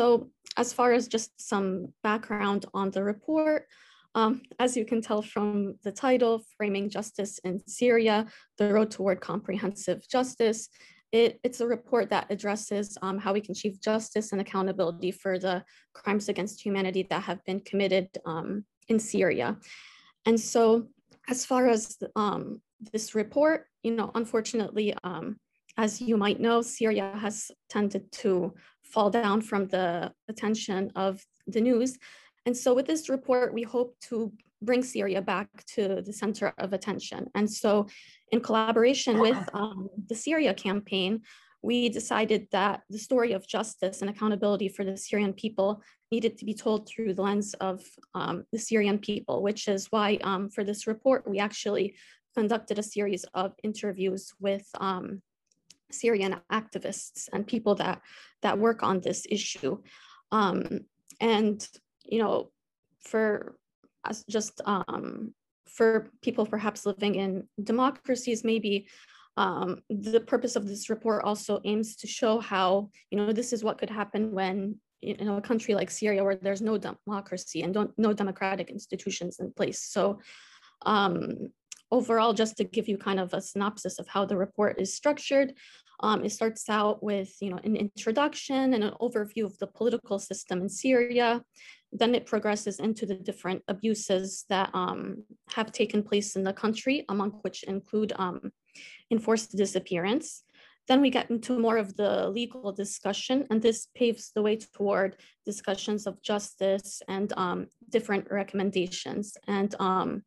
so as far as just some background on the report, um, as you can tell from the title, Framing Justice in Syria, The Road Toward Comprehensive Justice, it, it's a report that addresses um, how we can achieve justice and accountability for the crimes against humanity that have been committed um, in Syria. And so as far as um, this report, you know, unfortunately, um, as you might know, Syria has tended to fall down from the attention of the news. And so with this report, we hope to bring Syria back to the center of attention. And so in collaboration with um, the Syria campaign, we decided that the story of justice and accountability for the Syrian people needed to be told through the lens of um, the Syrian people, which is why um, for this report, we actually conducted a series of interviews with um, Syrian activists and people that, that work on this issue. Um, and, you know, for us just um, for people perhaps living in democracies, maybe um, the purpose of this report also aims to show how, you know, this is what could happen when you know a country like Syria where there's no democracy and don't no democratic institutions in place. So um, overall, just to give you kind of a synopsis of how the report is structured, um, it starts out with you know an introduction and an overview of the political system in Syria. Then it progresses into the different abuses that um, have taken place in the country, among which include um, enforced disappearance. Then we get into more of the legal discussion, and this paves the way toward discussions of justice and um, different recommendations. And um,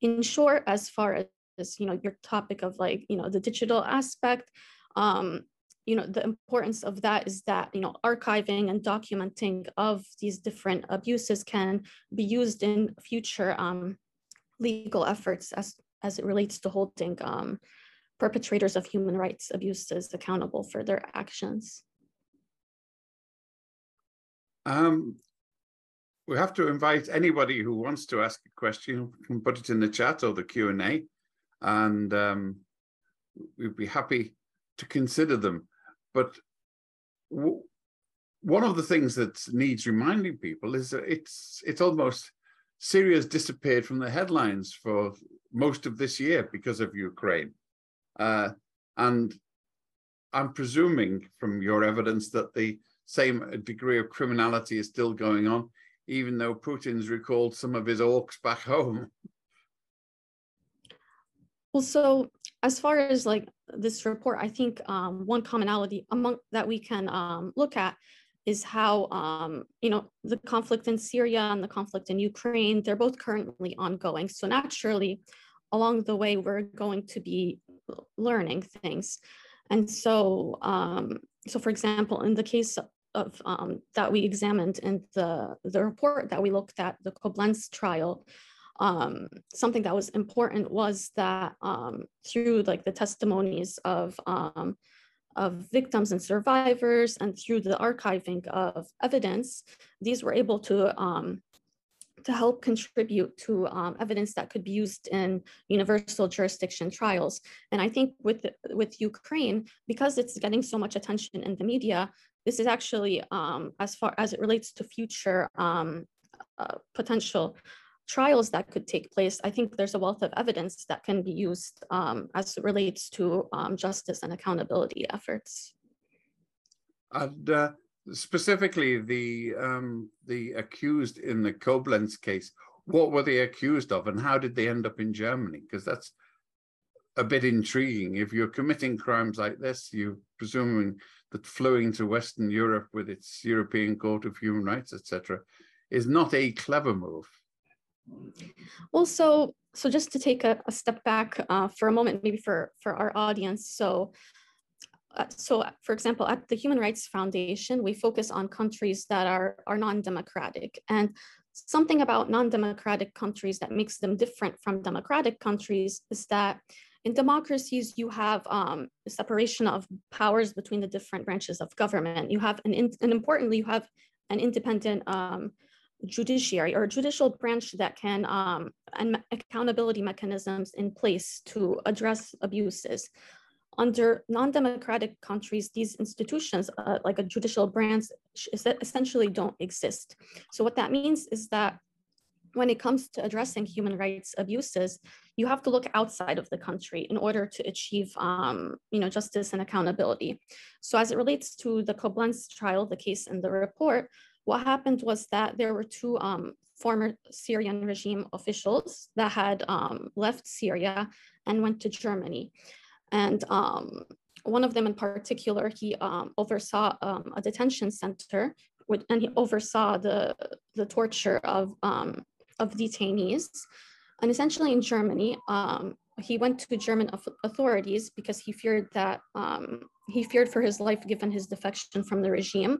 in short, as far as you know, your topic of like you know the digital aspect, um, you know, the importance of that is that, you know, archiving and documenting of these different abuses can be used in future um, legal efforts as, as it relates to holding um, perpetrators of human rights abuses accountable for their actions. Um, we have to invite anybody who wants to ask a question, can put it in the chat or the Q&A, and um, we'd be happy to consider them. But one of the things that needs reminding people is that it's it's almost Syria's disappeared from the headlines for most of this year because of Ukraine, uh, and I'm presuming from your evidence that the same degree of criminality is still going on, even though Putin's recalled some of his orcs back home. Well, so as far as like this report, I think um, one commonality among that we can um, look at is how um, you know the conflict in Syria and the conflict in Ukraine they're both currently ongoing. So naturally, along the way, we're going to be learning things, and so um, so for example, in the case of um, that we examined in the the report that we looked at the Koblenz trial um, something that was important was that um, through like the testimonies of um, of victims and survivors and through the archiving of evidence, these were able to um, to help contribute to um, evidence that could be used in universal jurisdiction trials. And I think with with Ukraine, because it's getting so much attention in the media, this is actually um, as far as it relates to future uh, potential trials that could take place, I think there's a wealth of evidence that can be used um, as it relates to um, justice and accountability efforts. And uh, specifically, the um, the accused in the Koblenz case, what were they accused of, and how did they end up in Germany? Because that's a bit intriguing. If you're committing crimes like this, you're presuming that flowing to Western Europe with its European Court of Human Rights, etc., is not a clever move. Well, so so just to take a, a step back uh, for a moment, maybe for for our audience. So, uh, so for example, at the Human Rights Foundation, we focus on countries that are are non-democratic, and something about non-democratic countries that makes them different from democratic countries is that in democracies you have um, separation of powers between the different branches of government. You have an and importantly, you have an independent um, judiciary or judicial branch that can um, and accountability mechanisms in place to address abuses. under non-democratic countries, these institutions, uh, like a judicial branch, essentially don't exist. So what that means is that when it comes to addressing human rights abuses, you have to look outside of the country in order to achieve um, you know, justice and accountability. So as it relates to the Koblenz trial, the case in the report, what happened was that there were two um, former Syrian regime officials that had um, left Syria and went to Germany. And um, one of them in particular, he um, oversaw um, a detention center and he oversaw the, the torture of, um, of detainees. And essentially in Germany, he went to German authorities because he feared that he feared for his life given his defection from the regime.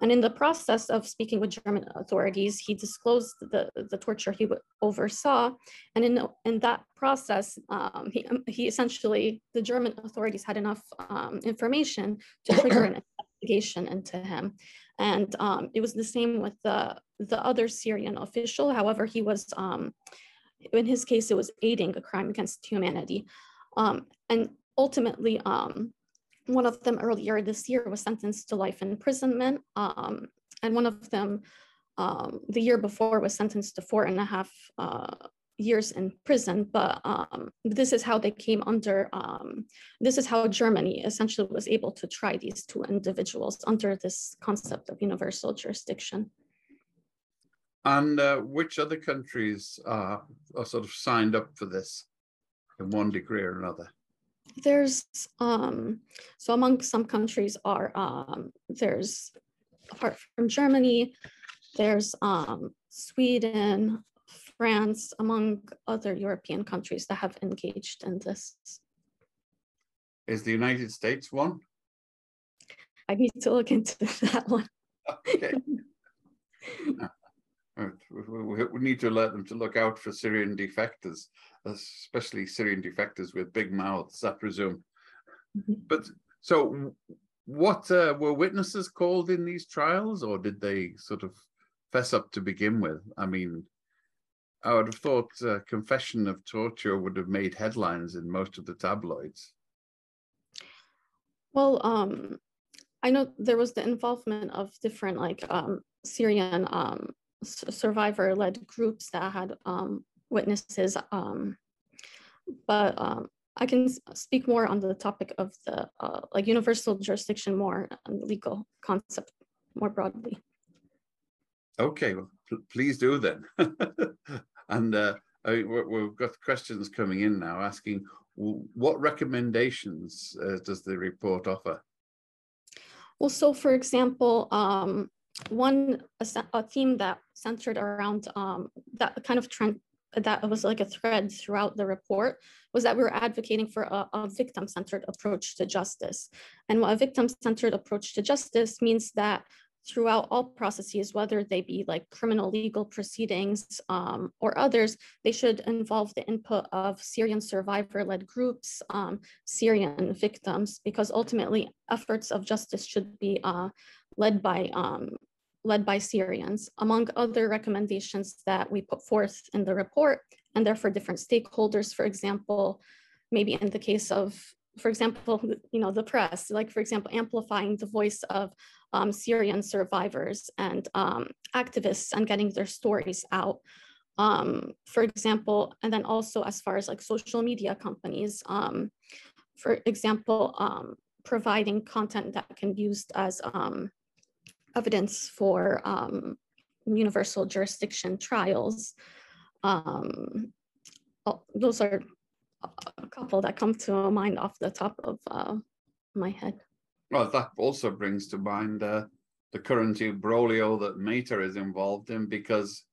And in the process of speaking with German authorities, he disclosed the, the torture he oversaw. And in, in that process, um, he, um, he essentially, the German authorities had enough um, information to trigger an investigation into him. And um, it was the same with the, the other Syrian official. However, he was, um, in his case, it was aiding a crime against humanity. Um, and ultimately, one of them earlier this year was sentenced to life imprisonment, um, and one of them um, the year before was sentenced to four and a half uh, years in prison. But um, this is how they came under, um, this is how Germany essentially was able to try these two individuals under this concept of universal jurisdiction. And uh, which other countries are sort of signed up for this in one degree or another? There's um, so among some countries are um, there's apart from Germany, there's um, Sweden, France, among other European countries that have engaged in this. Is the United States one? I need to look into that one. Okay. we need to alert them to look out for Syrian defectors especially Syrian defectors with big mouths, I presume. Mm-hmm. But so, what uh, were witnesses called in these trials, or did they sort of fess up to begin with? I mean, I would have thought uh, confession of torture would have made headlines in most of the tabloids. Well, um, I know there was the involvement of different like um, Syrian um, survivor-led groups that had um, witnesses. Um, but um, I can speak more on the topic of the uh, like universal jurisdiction more and legal concept more broadly. Okay, well, please do then. and uh, I, we've got questions coming in now asking what recommendations uh, does the report offer? Well, so for example, um, one a, a, theme that centered around um, that kind of trend that was like a thread throughout the report was that we were advocating for a, a victim-centered approach to justice. And what a victim-centered approach to justice means that throughout all processes, whether they be like criminal legal proceedings um, or others, they should involve the input of Syrian survivor-led groups, um, Syrian victims, because ultimately efforts of justice should be uh, led by um, led by Syrians, among other recommendations that we put forth in the report, and therefore different stakeholders, for example, maybe in the case of, for example, you know, the press, like for example, amplifying the voice of um, Syrian survivors and um, activists and getting their stories out. Um, for example, and then also as far as like social media companies, um, for example, um, providing content that can be used as um, evidence for um, universal jurisdiction trials. Um, oh, those are a couple that come to mind off the top of uh, my head. Well, that also brings to mind uh, the current imbroglio that Meta is involved in because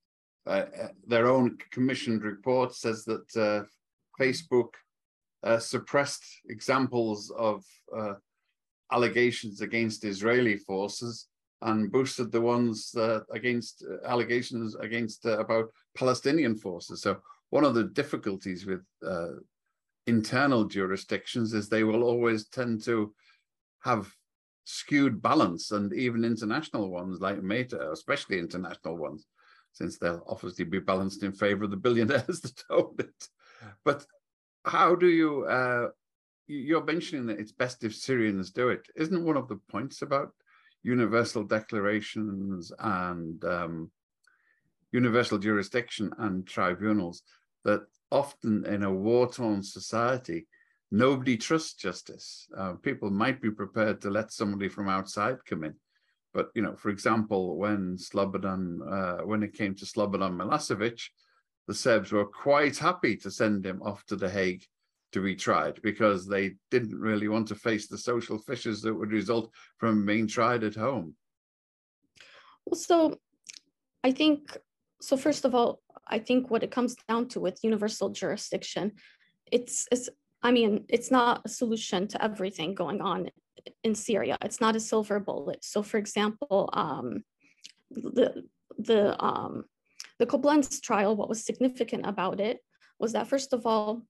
uh, uh their own commissioned report says that uh, Facebook uh, suppressed examples of allegations against Israeli forces and boosted the ones uh, against uh, allegations against uh, about Palestinian forces. So one of the difficulties with uh, internal jurisdictions is they will always tend to have skewed balance, and even international ones like Meta, especially international ones, since they'll obviously be balanced in favor of the billionaires that own it. But how do you uh, you're mentioning that it's best if Syrians do it. Isn't one of the points about universal declarations and um, universal jurisdiction and tribunals that often in a war-torn society, nobody trusts justice. Uh, people might be prepared to let somebody from outside come in. But, you know, for example, when Slobodan, uh, when it came to Slobodan Milosevic, the Serbs were quite happy to send him off to The Hague to be tried because they didn't really want to face the social fissures that would result from being tried at home. Well, so I think, so first of all, I think what it comes down to with universal jurisdiction, it's, it's I mean, it's not a solution to everything going on in Syria. It's not a silver bullet. So for example, um, the, the, um, the Koblenz trial, what was significant about it was that first of all,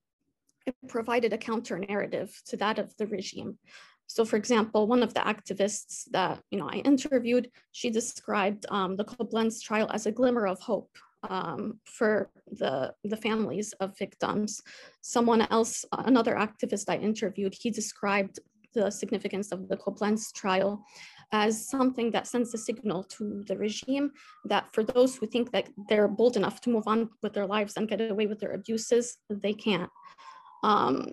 it provided a counter narrative to that of the regime. So for example, one of the activists that you know I interviewed, she described um, the Koblenz trial as a glimmer of hope um, for the, the families of victims. Someone else, another activist I interviewed, he described the significance of the Koblenz trial as something that sends a signal to the regime that for those who think that they're bold enough to move on with their lives and get away with their abuses, they can't. Um,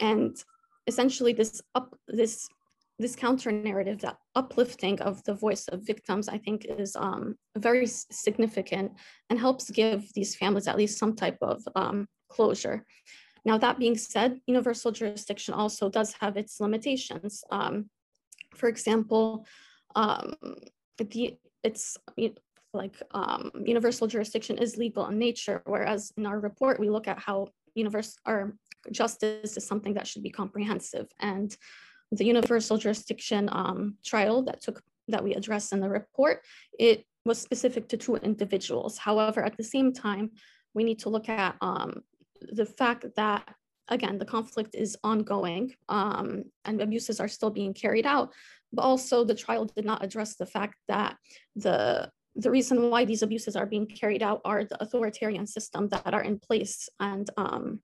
and essentially this up this this counter narrative, that uplifting of the voice of victims, I think is um, very significant and helps give these families at least some type of um, closure. Now, that being said, universal jurisdiction also does have its limitations. Um, for example, um, the, it's like um, universal jurisdiction is legal in nature, whereas in our report, we look at how universal or justice is something that should be comprehensive. And the universal jurisdiction um, trial that took that we addressed in the report, it was specific to two individuals. However, at the same time, we need to look at um, the fact that, again, the conflict is ongoing um, and abuses are still being carried out. But also the trial did not address the fact that the the reason why these abuses are being carried out are the authoritarian system that are in place and um,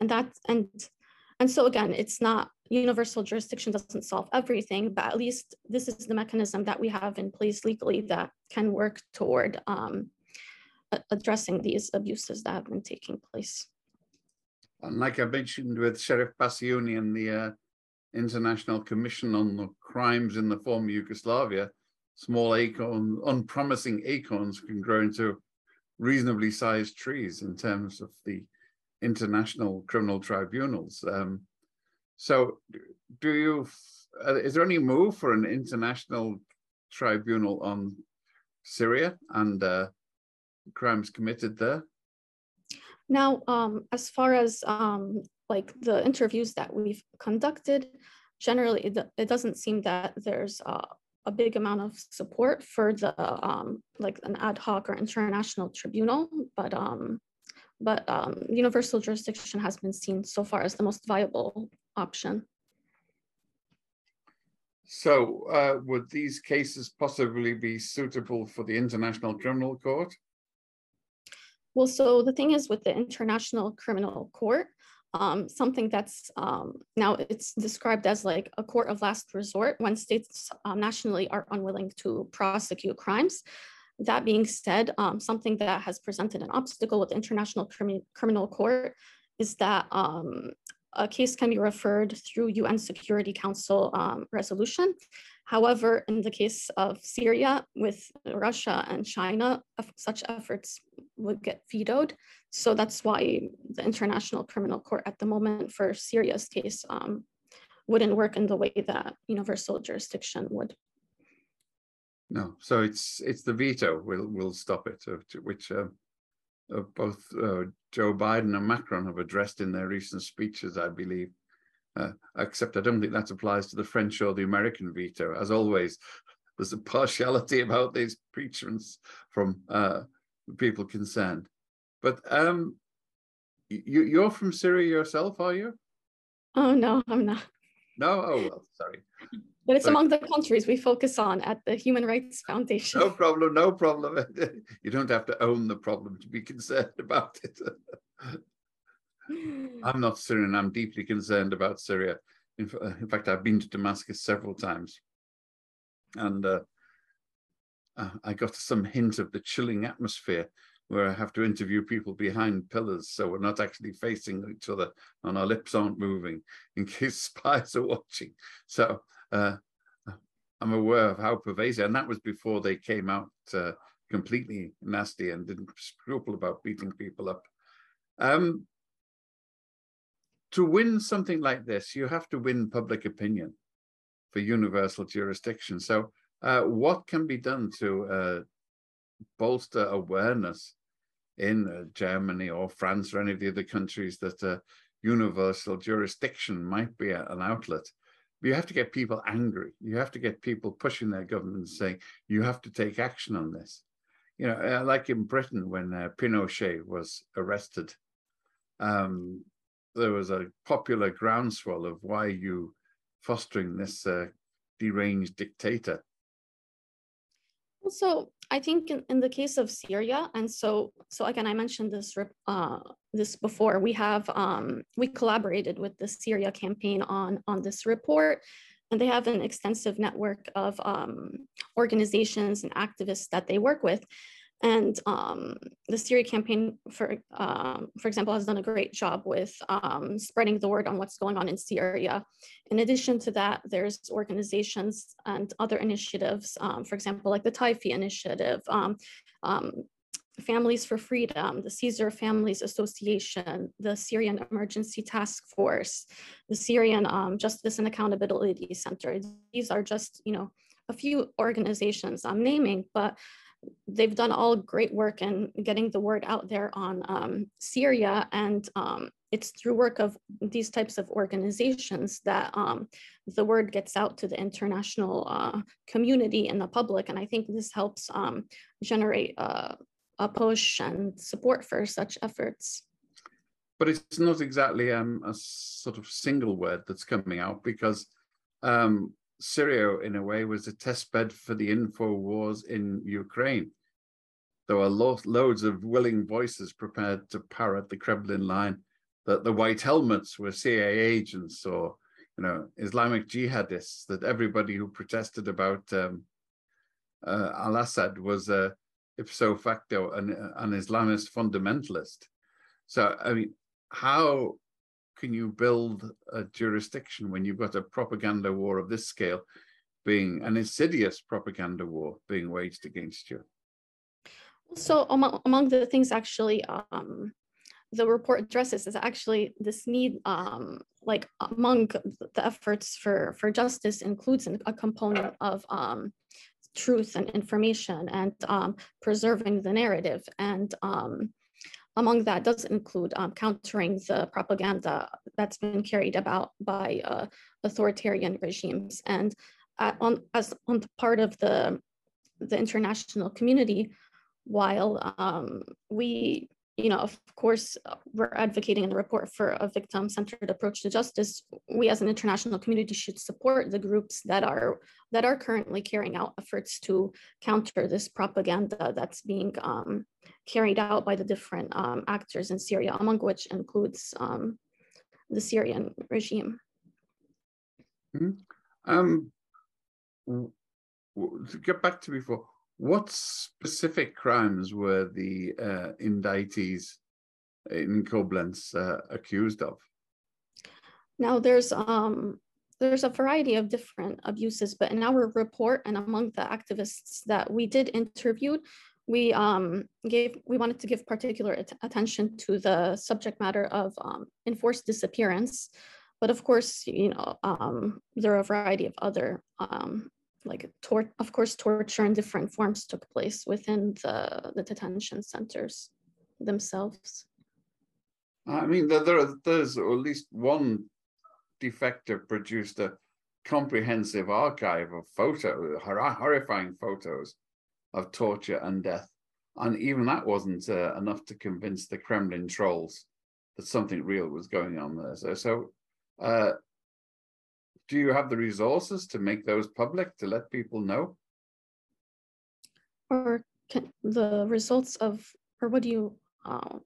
and that and and so again it's not universal jurisdiction doesn't solve everything, but at least this is the mechanism that we have in place legally that can work toward um, addressing these abuses that have been taking place. And like I mentioned with Cherif Bassiouni and the uh, International Commission on the Crimes in the former Yugoslavia, small acorn, unpromising acorns can grow into reasonably sized trees in terms of the international criminal tribunals. Um, so do you, uh, is there any move for an international tribunal on Syria and uh, crimes committed there? Now, um, as far as um, like the interviews that we've conducted, generally it, it doesn't seem that there's a big amount of support for the um, like an ad hoc or international tribunal, but um, but um, universal jurisdiction has been seen so far as the most viable option. So uh, would these cases possibly be suitable for the International Criminal Court? Well, so the thing is with the International Criminal Court, um, something that's um, now it's described as like a court of last resort when states um, nationally are unwilling to prosecute crimes. That being said, um, something that has presented an obstacle with the International Crimi Criminal Court is that um, a case can be referred through UN Security Council um, resolution. However, in the case of Syria with Russia and China, such efforts would get vetoed. So that's why the International Criminal Court at the moment for Syria's case um, wouldn't work in the way that universal jurisdiction would. No, so it's it's the veto will will stop it, which uh, both uh, Joe Biden and Macron have addressed in their recent speeches, I believe. Uh, except I don't think that applies to the French or the American veto. As always, there's a partiality about these preachments from uh, people concerned. But um, you, you're from Syria yourself, are you? Oh, no, I'm not. No? Oh, well, sorry. But it's among the countries we focus on at the Human Rights Foundation. No problem, no problem. you don't have to own the problem to be concerned about it. I'm not Syrian. I'm deeply concerned about Syria. In, in fact, I've been to Damascus several times, and uh, uh, I got some hint of the chilling atmosphere where I have to interview people behind pillars, so we're not actually facing each other, and our lips aren't moving in case spies are watching. So uh, I'm aware of how pervasive, and that was before they came out uh, completely nasty and didn't scruple about beating people up. Um, to win something like this, you have to win public opinion for universal jurisdiction. So, uh, what can be done to uh, bolster awareness in uh, Germany or France or any of the other countries that uh, universal jurisdiction might be an outlet? You have to get people angry. You have to get people pushing their governments saying, you have to take action on this. You know, uh, like in Britain when uh, Pinochet was arrested, um, there was a popular groundswell of why you fostering this uh, deranged dictator. So I think in, in, the case of Syria, and so so again, I mentioned this uh, this before. We have um, we collaborated with the Syria campaign on on this report, and they have an extensive network of um, organizations and activists that they work with. And um, the Syria campaign, for um, for example, has done a great job with um, spreading the word on what's going on in Syria. In addition to that, there's organizations and other initiatives, um, for example, like the Ta'afi initiative, um, um, Families for Freedom, the Caesar Families Association, the Syrian Emergency Task Force, the Syrian Justice and Accountability Center. These are just, you know, a few organizations I'm naming, but they've done all great work in getting the word out there on um, Syria. And um, it's through work of these types of organizations that um, the word gets out to the international uh, community and the public. And I think this helps um, generate uh, a push and support for such efforts. But it's not exactly um, a sort of single word that's coming out because um, Syria, in a way, was a test bed for the info wars in Ukraine. There were lo- loads of willing voices prepared to parrot the Kremlin line that the white helmets were CIA agents or, you know, Islamic jihadists. That everybody who protested about um, uh, al-Assad was uh, ipso facto an, an Islamist fundamentalist. So, I mean, how can you build a jurisdiction when you've got a propaganda war of this scale being an insidious propaganda war being waged against you? So among, among the things actually um, the report addresses is actually this need um, like among the efforts for, for justice includes a component of um, truth and information and um, preserving the narrative and um, among that does include um, countering the propaganda that's been carried about by uh, authoritarian regimes. And on, as on the part of the, the international community, while um, we, you know, of course, we're advocating in the report for a victim-centered approach to justice, we as an international community should support the groups that are that are currently carrying out efforts to counter this propaganda that's being um, carried out by the different um, actors in Syria, among which includes um, the Syrian regime. Mm-hmm. Um, to get back to before, what specific crimes were the uh, indictees in Koblenz uh, accused of? Now there's um, there's a variety of different abuses, but in our report and among the activists that we did interview, we um, gave we wanted to give particular at attention to the subject matter of um, enforced disappearance, but of course, you know, um, there are a variety of other um, like tor- of course torture in different forms took place within the the detention centers themselves. I mean, there, there there's at least one defector produced a comprehensive archive of photos, horrifying photos of torture and death. And even that wasn't uh, enough to convince the Kremlin trolls that something real was going on there. So, so uh, do you have the resources to make those public to let people know? Or can the results of, or what do you uh,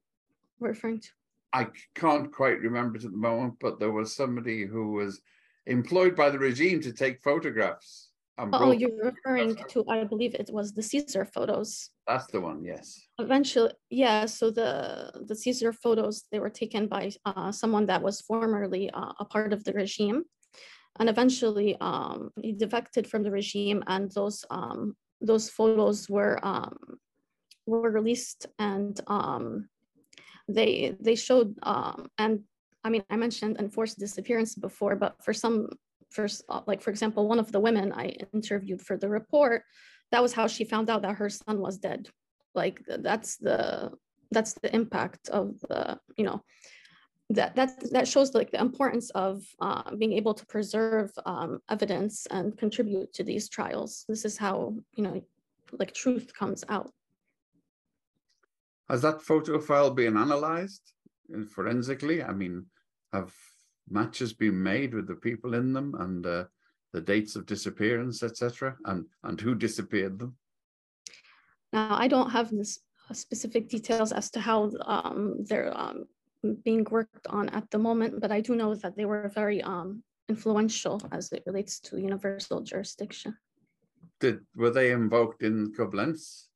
referring to? I can't quite remember it at the moment, but there was somebody who was employed by the regime to take photographs. Oh, you're referring to, I believe it was the Caesar photos. That's the one, yes. Eventually, yeah. So the the Caesar photos they were taken by uh, someone that was formerly uh, a part of the regime, and eventually um, he defected from the regime, and those um, those photos were um, were released, and um, they they showed um, and I mean I mentioned enforced disappearance before, but for some first, uh, like for example, one of the women I interviewed for the report, that was how she found out that her son was dead. Like that's the that's the impact of the you know that that that shows like the importance of uh, being able to preserve um, evidence and contribute to these trials. This is how you know like truth comes out. Has that photo file been analyzed forensically? I mean, have matches been made with the people in them and uh, the dates of disappearance, etc., and and who disappeared them? Now, I don't have this uh, specific details as to how um, they're um, being worked on at the moment, but I do know that they were very um, influential as it relates to universal jurisdiction. Did were they invoked in Koblenz?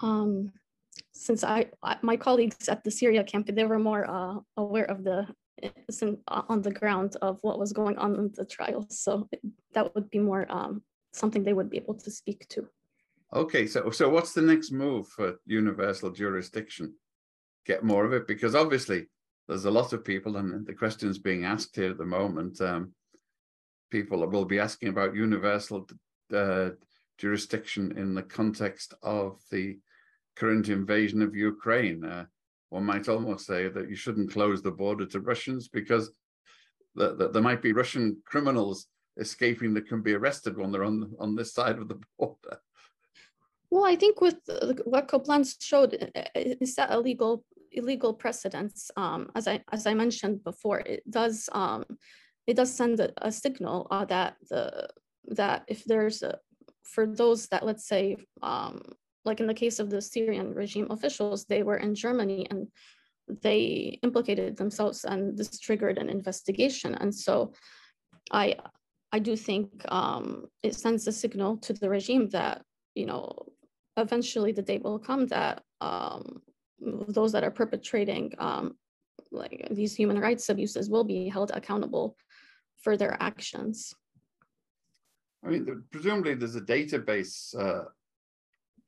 Um, since I, my colleagues at the Syria camp, they were more uh, aware of the on the ground of what was going on in the trial. So that would be more um, something they would be able to speak to. Okay, so so what's the next move for universal jurisdiction? Get more of it because obviously there's a lot of people, and the questions being asked here at the moment. Um, people will be asking about universal uh, jurisdiction in the context of the current invasion of Ukraine. Uh, one might almost say that you shouldn't close the border to Russians because the, the, there might be Russian criminals escaping that can be arrested when they're on on this side of the border. Well, I think with what Koblenz showed uh, uh, is that illegal illegal precedents. Um, as I as I mentioned before, it does um, it does send a, a signal uh, that the that if there's a, for those that let's say um, like in the case of the Syrian regime officials, they were in Germany and they implicated themselves and this triggered an investigation. And so I I do think um, it sends a signal to the regime that, you know, eventually the day will come that um, those that are perpetrating um, like these human rights abuses will be held accountable for their actions. I mean, presumably there's a database uh,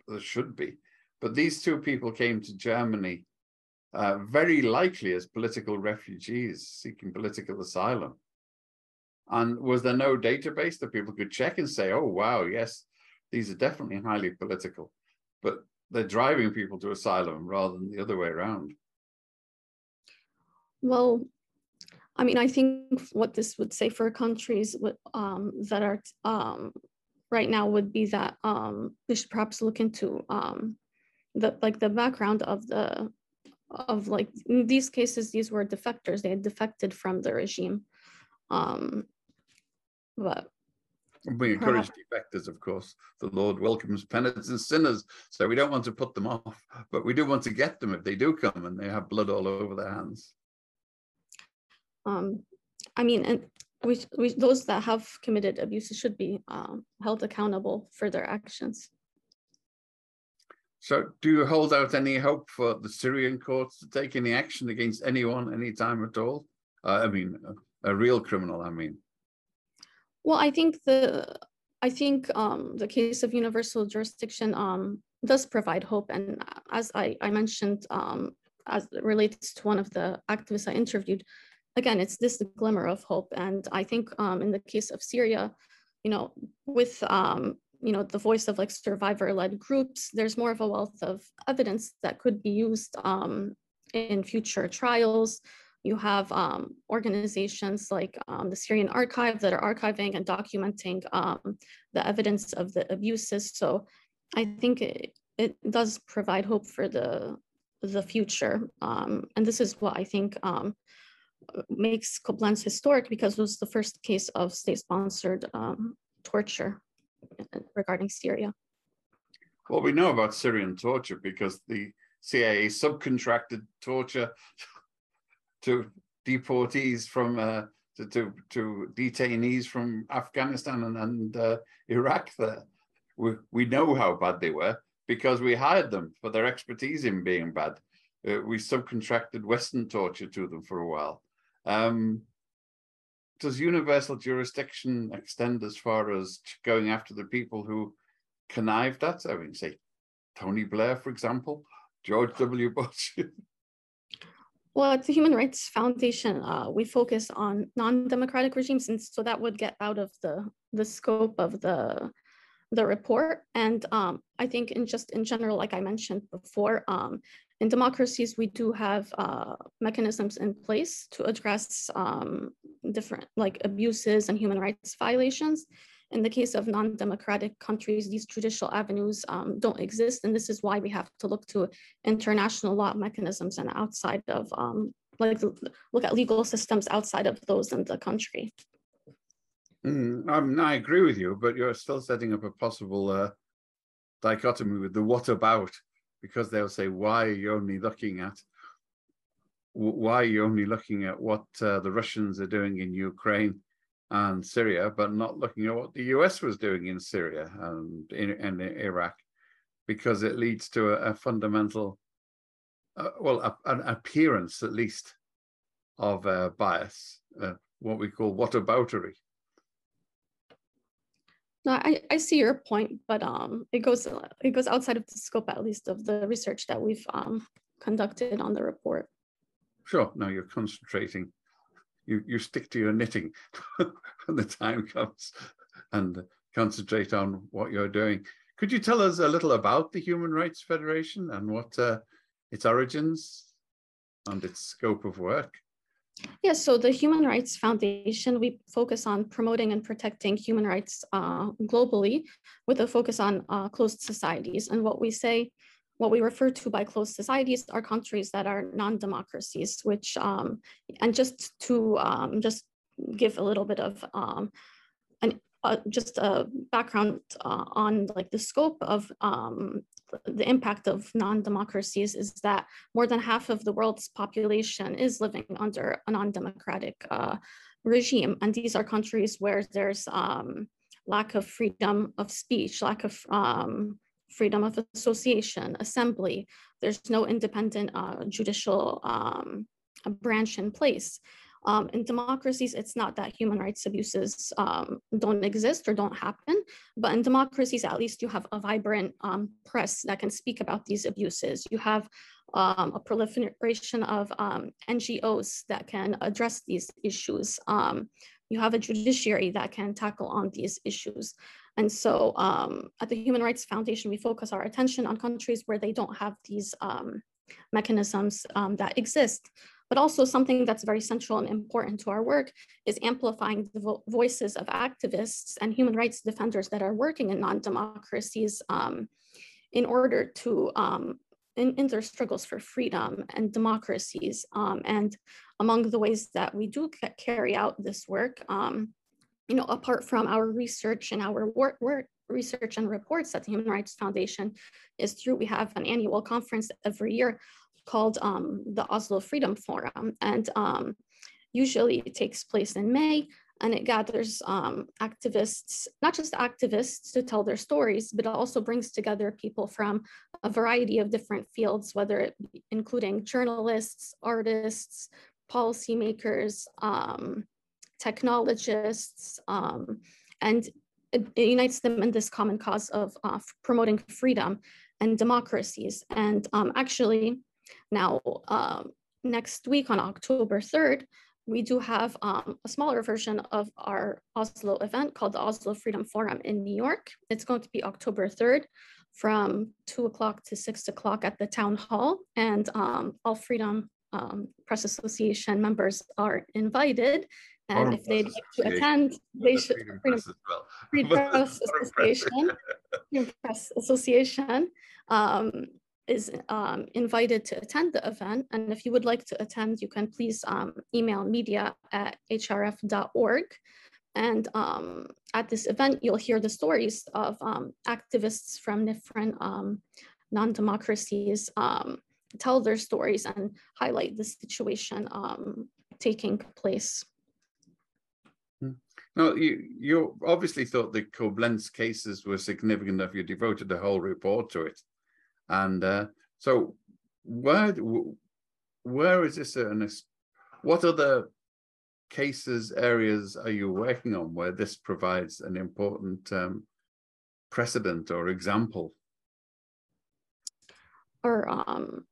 there should be. But these two people came to Germany uh, very likely as political refugees seeking political asylum. And was there no database that people could check and say, oh, wow, yes, these are definitely highly political, but they're driving people to asylum rather than the other way around? Well, I mean, I think what this would say for countries um, that are um, right now would be that um, we should perhaps look into um, the like the background of the of like in these cases these were defectors they had defected from the regime um, but we encourage defectors, of course. The Lord welcomes penitent sinners, so we don't want to put them off, but we do want to get them if they do come and they have blood all over their hands. Um, I mean, and we, we, those that have committed abuses should be um, held accountable for their actions. So, do you hold out any hope for the Syrian courts to take any action against anyone, anytime at all? Uh, I mean, a, a, real criminal. I mean. Well, I think the I think um, the case of universal jurisdiction um, does provide hope, and as I, I mentioned, um, as it relates to one of the activists I interviewed, again, it's this glimmer of hope. And I think um, in the case of Syria, you know, with um, you know the voice of like survivor-led groups, there's more of a wealth of evidence that could be used um, in future trials. You have um, organizations like um, the Syrian Archive that are archiving and documenting um, the evidence of the abuses. So I think it, it does provide hope for the the future. Um, and this is what I think um, makes Koblenz historic because it was the first case of state-sponsored um, torture regarding Syria. Well, we know about Syrian torture because the CIA subcontracted torture to deportees from uh, to, to, to detainees from Afghanistan and, and uh, Iraq there. We, we know how bad they were because we hired them for their expertise in being bad. Uh, we subcontracted Western torture to them for a while. Um, does universal jurisdiction extend as far as going after the people who connived at? I mean, say Tony Blair, for example, George W. Bush. Well, at the Human Rights Foundation, uh, we focus on non-democratic regimes, and so that would get out of the the scope of the the report. And um, I think in just in general, like I mentioned before, um, in democracies, we do have uh, mechanisms in place to address um, different like abuses and human rights violations. In the case of non-democratic countries, these judicial avenues um, don't exist. And this is why we have to look to international law mechanisms and outside of, um, like look at legal systems outside of those in the country. Mm, I agree with you, but you're still setting up a possible uh, dichotomy with the what about, because they'll say, why are you only looking at why are you only looking at what uh, the Russians are doing in Ukraine and Syria, but not looking at what the US was doing in Syria and in, in Iraq, because it leads to a, a fundamental, uh, well, a, an appearance at least of uh, bias, uh, what we call whataboutery. No, I, I see your point, but um, it goes it goes outside of the scope, at least, of the research that we've um, conducted on the report. Sure. Now you're concentrating you, you stick to your knitting when the time comes and concentrate on what you're doing. Could you tell us a little about the Human Rights Federation and what uh, its origins and its scope of work? Yes, so the Human Rights Foundation, we focus on promoting and protecting human rights uh, globally with a focus on uh, closed societies. And what we say what we refer to by closed societies are countries that are non-democracies, which, um, and just to um, just give a little bit of um, an, uh, just a background uh, on like the scope of um, the impact of non-democracies is that more than half of the world's population is living under a non-democratic uh, regime. And these are countries where there's um, lack of freedom of speech, lack of um, freedom of association, assembly. There's no independent uh, judicial um, branch in place. Um, in democracies, it's not that human rights abuses um, don't exist or don't happen, but in democracies, at least you have a vibrant um, press that can speak about these abuses. You have um, a proliferation of um, NGOs that can address these issues. Um, you have a judiciary that can tackle on these issues. And so um, at the Human Rights Foundation, we focus our attention on countries where they don't have these um, mechanisms um, that exist. But also something that's very central and important to our work is amplifying the vo voices of activists and human rights defenders that are working in non-democracies um, in order to um, in, in, their struggles for freedom and democracies. Um, and among the ways that we do carry out this work, um, you know, apart from our research and our work, work research and reports that the Human Rights Foundation is through, we have an annual conference every year called um, the Oslo Freedom Forum. And um, usually it takes place in May and it gathers um, activists, not just activists to tell their stories, but also brings together people from a variety of different fields, whether it be including journalists, artists, policymakers, um, technologists, um, and it, it, unites them in this common cause of uh, promoting freedom and democracies. And um, actually, now uh, next week on October 3rd, we do have um, a smaller version of our Oslo event called the Oslo Freedom Forum in New York. It's going to be October 3rd from 2 o'clock to 6 o'clock at the town hall. And um, all Freedom um, Press Association members are invited. And if they'd like to attend, they should Freedom Press, well. Freedom Press Association, Freedom Press Association um, is um, invited to attend the event. And if you would like to attend, you can please um, email media at hrf.org. And um, at this event, you'll hear the stories of um, activists from different um, non-democracies tell their stories and highlight the situation um, taking place. Hmm. No, you you obviously thought the Koblenz cases were significant enough. You devoted a whole report to it, and uh, so where where is this an what other cases areas are you working on where this provides an important um, precedent or example? Or um,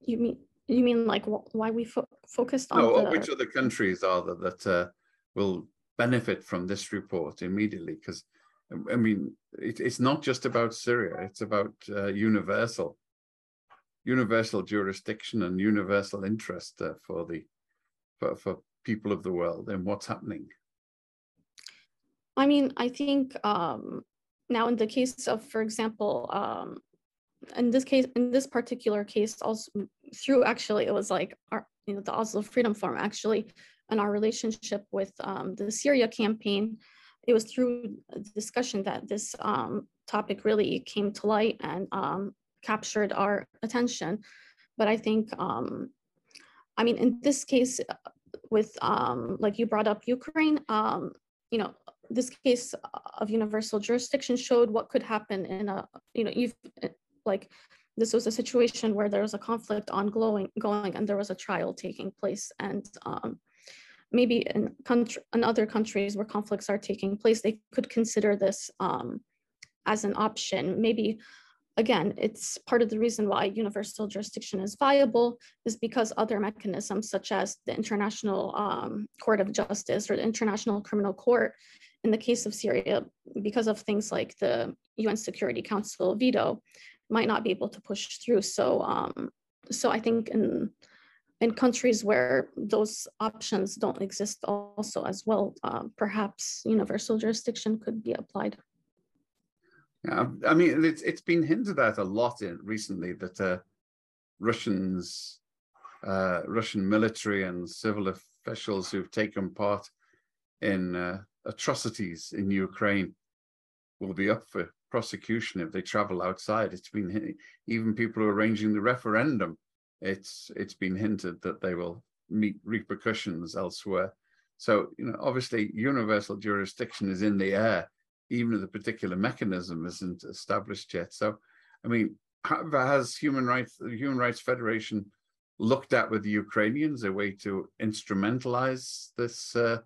you mean you mean like why we fo focused on? No, the... which other countries are there that uh, will benefit from this report immediately? Because I mean, it, it's not just about Syria; it's about uh, universal, universal jurisdiction and universal interest uh, for the for, for people of the world and what's happening. I mean, I think um, now in the case of, for example, um, in this case, in this particular case, also through actually, it was like our, you know, the Oslo Freedom Forum actually, and our relationship with um, the Syria campaign, it was through discussion that this um, topic really came to light and um, captured our attention. But I think, um, I mean, in this case, with um, like you brought up Ukraine, um, you know, this case of universal jurisdiction showed what could happen in a, you know, you've like this was a situation where there was a conflict ongoing going and there was a trial taking place and um, maybe in country in other countries where conflicts are taking place they could consider this um, as an option maybe again it's part of the reason why universal jurisdiction is viable is because other mechanisms such as the international um, court of justice or the international criminal court in the case of syria because of things like the un security council veto might not be able to push through. So, um, so I think in in countries where those options don't exist also as well, uh, perhaps universal jurisdiction could be applied. Yeah, I mean, it's it's been hinted at a lot in recently that uh, Russians, uh, Russian military and civil officials who've taken part in uh, atrocities in Ukraine will be up for prosecution if they travel outside. It's been even people who are arranging the referendum. It's it's been hinted that they will meet repercussions elsewhere. So you know, obviously, universal jurisdiction is in the air, even if the particular mechanism isn't established yet. So, I mean, has human rights the Human Rights Federation looked at with the Ukrainians a way to instrumentalize this uh,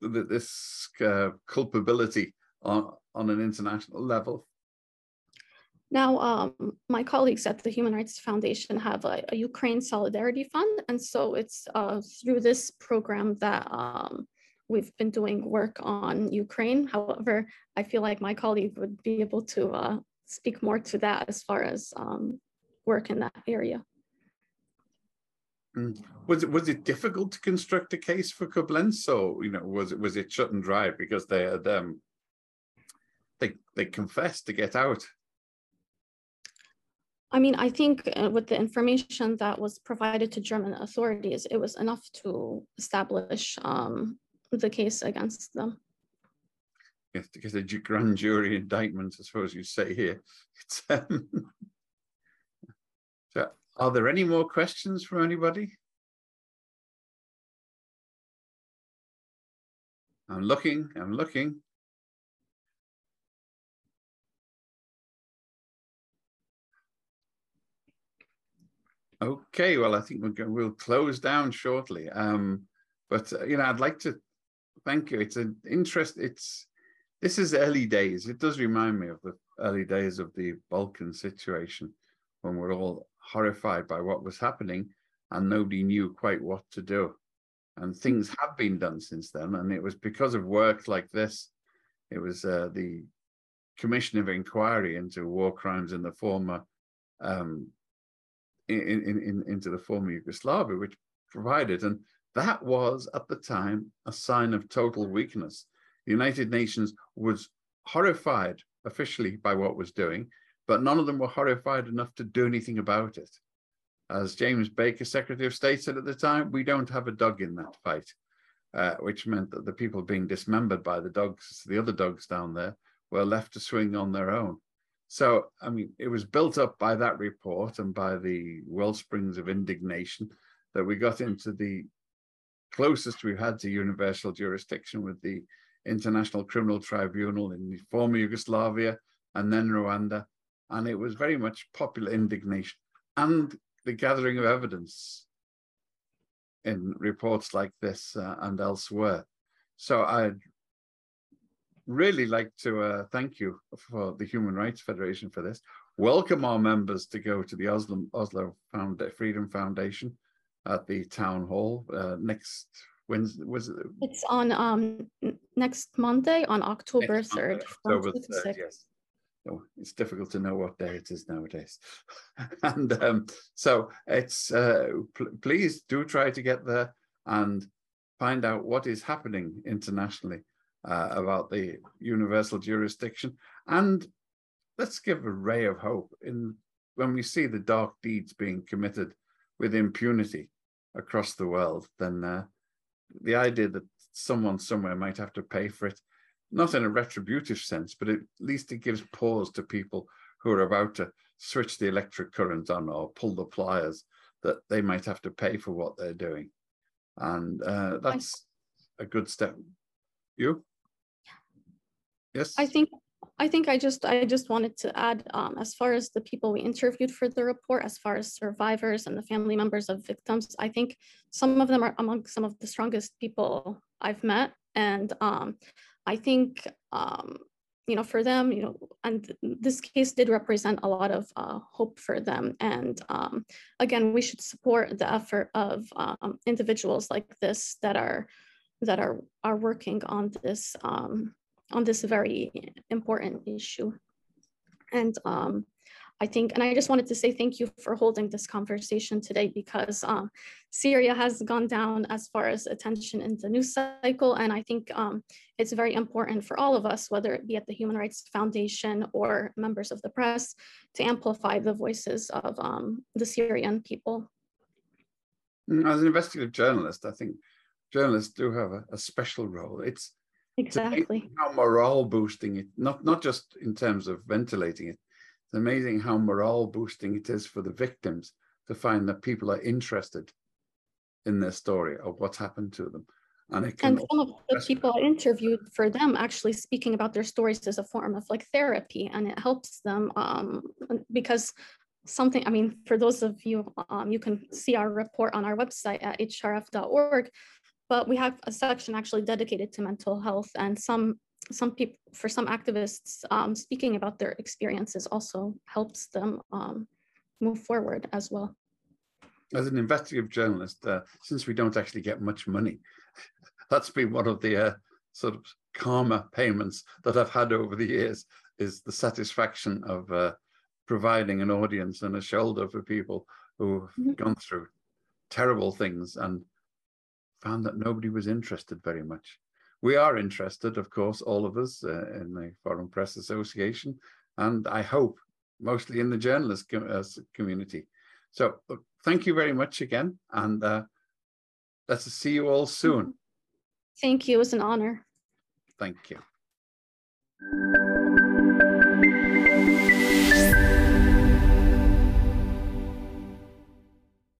this uh, culpability on, on an international level. Now, um, my colleagues at the Human Rights Foundation have a, a Ukraine Solidarity Fund. And so it's uh, through this program that um, we've been doing work on Ukraine. However, I feel like my colleague would be able to uh, speak more to that as far as um, work in that area. Mm. Was it was it difficult to construct a case for Koblenz? So you know, was it was it shut and dry because they had um, they they confessed to get out. I mean, I think uh, with the information that was provided to German authorities, it was enough to establish um, the case against them. Yes, because a grand jury indictment, I suppose you say here. Um, so, are there any more questions from anybody? I'm looking, I'm looking. Okay, well, I think going, we'll close down shortly. Um, but uh, you know, I'd like to thank you. It's an interest. It's this is early days. It does remind me of the early days of the Balkan situation when we're all horrified by what was happening and nobody knew quite what to do. And things have been done since then. And it was because of work like this. It was uh, the Commission of Inquiry into War Crimes in the former um, in, in, in, into the former Yugoslavia, which provided, and that was at the time a sign of total weakness. The United Nations was horrified officially by what was doing, but none of them were horrified enough to do anything about it. As James Baker, Secretary of State, said at the time, we don't have a dog in that fight, uh, which meant that the people being dismembered by the dogs, the other dogs down there, were left to swing on their own. So, I mean, it was built up by that report and by the well springs of indignation that we got into the closest we've had to universal jurisdiction with the International Criminal Tribunal in former Yugoslavia and then Rwanda. And it was very much popular indignation and the gathering of evidence in reports like this uh, and elsewhere. So I'd really like to uh, thank you for the Human Rights Federation for this. Welcome our members to go to the Oslo, Oslo Found Freedom Foundation at the town hall uh, next Wednesday. Was it? It's on um, next Monday on October 3rd. October 3rd, yes. Oh, it's difficult to know what day it is nowadays. and um, so it's uh, pl please do try to get there and find out what is happening internationally uh, about the universal jurisdiction. And let's give a ray of hope in when we see the dark deeds being committed with impunity across the world, then uh, the idea that someone somewhere might have to pay for it, not in a retributive sense, but at least it gives pause to people who are about to switch the electric current on or pull the pliers, that they might have to pay for what they're doing. And uh, that's a good step. You? Yes. I think I think I just I just wanted to add um, as far as the people we interviewed for the report, as far as survivors and the family members of victims, I think some of them are among some of the strongest people I've met, and um, I think um, you know for them, you know, and this case did represent a lot of uh, hope for them. And um, again, we should support the effort of um, individuals like this that are that are are working on this um, on this very important issue. And um, I think, and I just wanted to say thank you for holding this conversation today because um, Syria has gone down as far as attention in the news cycle. And I think um, it's very important for all of us, whether it be at the Human Rights Foundation or members of the press, to amplify the voices of um, the Syrian people. Mm, as an investigative journalist, I think journalists do have a, a special role. It's Exactly. How morale boosting it, not, not just in terms of ventilating it, it's amazing how morale boosting it is for the victims to find that people are interested in their story of what's happened to them. And, it can and some of the people I interviewed for them actually speaking about their stories as a form of like therapy, and it helps them um, because something, I mean, for those of you, um, you can see our report on our website at hrf.org, but we have a section actually dedicated to mental health and some some people for some activists um, speaking about their experiences also helps them um, move forward as well as an investigative journalist uh, since we don't actually get much money that's been one of the uh, sort of karma payments that i've had over the years is the satisfaction of uh, providing an audience and a shoulder for people who've mm -hmm. gone through terrible things and found that nobody was interested very much. We are interested, of course, all of us uh, in the Foreign Press Association, and I hope mostly in the journalist com uh, community. So thank you very much again, and uh, let's see you all soon. Thank you. It was an honor. Thank you.